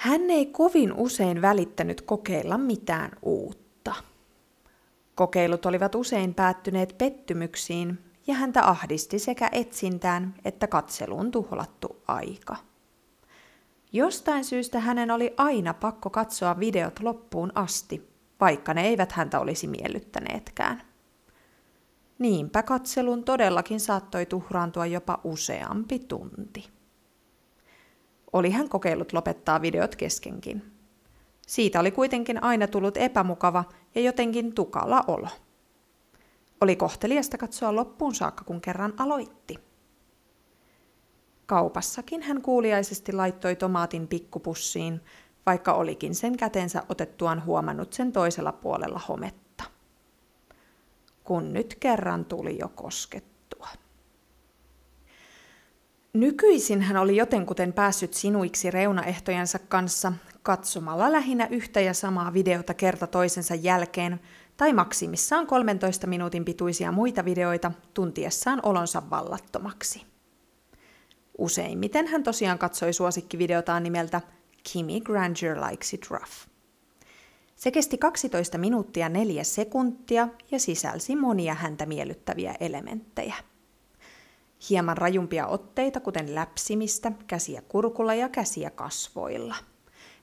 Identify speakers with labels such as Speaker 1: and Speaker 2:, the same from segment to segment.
Speaker 1: Hän ei kovin usein välittänyt kokeilla mitään uutta. Kokeilut olivat usein päättyneet pettymyksiin ja häntä ahdisti sekä etsintään että katseluun tuhlattu aika. Jostain syystä hänen oli aina pakko katsoa videot loppuun asti, vaikka ne eivät häntä olisi miellyttäneetkään. Niinpä katselun todellakin saattoi tuhraantua jopa useampi tunti. Oli hän kokeillut lopettaa videot keskenkin. Siitä oli kuitenkin aina tullut epämukava ja jotenkin tukala olo. Oli kohteliasta katsoa loppuun saakka, kun kerran aloitti. Kaupassakin hän kuuliaisesti laittoi tomaatin pikkupussiin, vaikka olikin sen kätensä otettuaan huomannut sen toisella puolella hometta. Kun nyt kerran tuli jo koskettua. Nykyisin hän oli jotenkuten päässyt sinuiksi reunaehtojensa kanssa katsomalla lähinnä yhtä ja samaa videota kerta toisensa jälkeen tai maksimissaan 13 minuutin pituisia muita videoita tuntiessaan olonsa vallattomaksi. Useimmiten hän tosiaan katsoi suosikkivideotaan nimeltä Kimi Granger Likes It Rough. Se kesti 12 minuuttia 4 sekuntia ja sisälsi monia häntä miellyttäviä elementtejä. Hieman rajumpia otteita, kuten läpsimistä, käsiä kurkulla ja käsiä kasvoilla.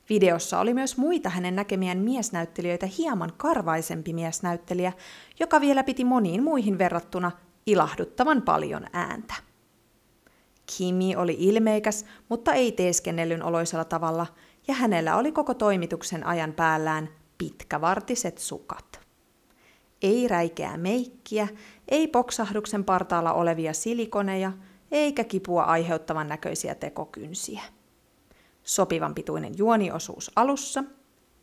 Speaker 1: Videossa oli myös muita hänen näkemiään miesnäyttelijöitä hieman karvaisempi miesnäyttelijä, joka vielä piti moniin muihin verrattuna ilahduttavan paljon ääntä. Kimi oli ilmeikäs, mutta ei teeskennellyn oloisella tavalla, ja hänellä oli koko toimituksen ajan päällään pitkävartiset sukat. Ei räikeää meikkiä, ei poksahduksen partaalla olevia silikoneja, eikä kipua aiheuttavan näköisiä tekokynsiä. Sopivan pituinen juoniosuus alussa,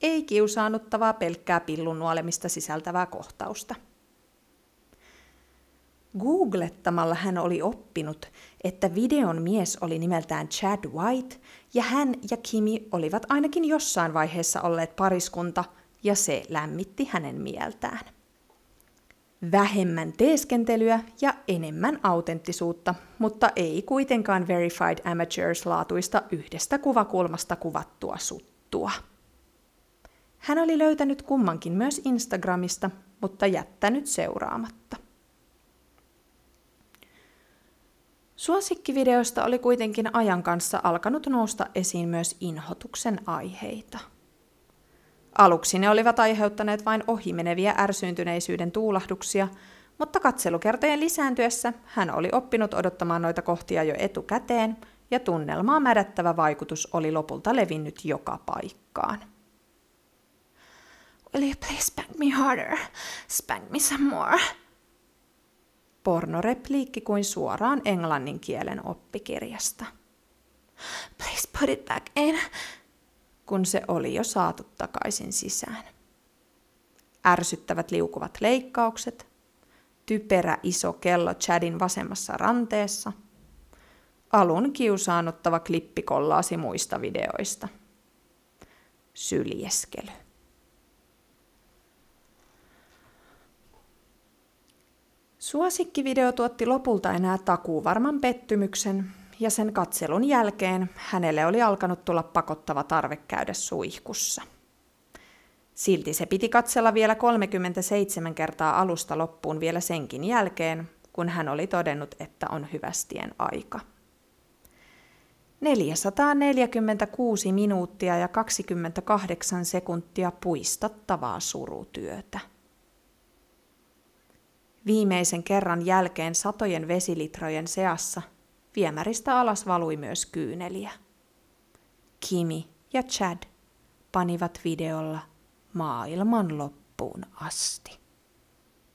Speaker 1: ei kiusaannuttavaa pelkkää pillun nuolemista sisältävää kohtausta. Googlettamalla hän oli oppinut, että videon mies oli nimeltään Chad White, ja hän ja Kimi olivat ainakin jossain vaiheessa olleet pariskunta, ja se lämmitti hänen mieltään. Vähemmän teeskentelyä ja enemmän autenttisuutta, mutta ei kuitenkaan Verified Amateurs-laatuista yhdestä kuvakulmasta kuvattua suttua. Hän oli löytänyt kummankin myös Instagramista, mutta jättänyt seuraamatta. Suosikkivideosta oli kuitenkin ajan kanssa alkanut nousta esiin myös inhotuksen aiheita. Aluksi ne olivat aiheuttaneet vain ohimeneviä ärsyyntyneisyyden tuulahduksia, mutta katselukertojen lisääntyessä hän oli oppinut odottamaan noita kohtia jo etukäteen, ja tunnelmaa mädättävä vaikutus oli lopulta levinnyt joka paikkaan.
Speaker 2: Will you please spank me harder? Spank me some more
Speaker 1: pornorepliikki kuin suoraan englannin kielen oppikirjasta.
Speaker 2: Please put it back in,
Speaker 1: kun se oli jo saatu takaisin sisään. Ärsyttävät liukuvat leikkaukset, typerä iso kello Chadin vasemmassa ranteessa, alun kiusaannuttava klippikollaasi muista videoista. Syljeskely. Suosikkivideo tuotti lopulta enää takuu varman pettymyksen, ja sen katselun jälkeen hänelle oli alkanut tulla pakottava tarve käydä suihkussa. Silti se piti katsella vielä 37 kertaa alusta loppuun vielä senkin jälkeen, kun hän oli todennut, että on hyvästien aika. 446 minuuttia ja 28 sekuntia puistattavaa surutyötä. Viimeisen kerran jälkeen satojen vesilitrojen seassa viemäristä alas valui myös kyyneliä. Kimi ja Chad panivat videolla maailman loppuun asti.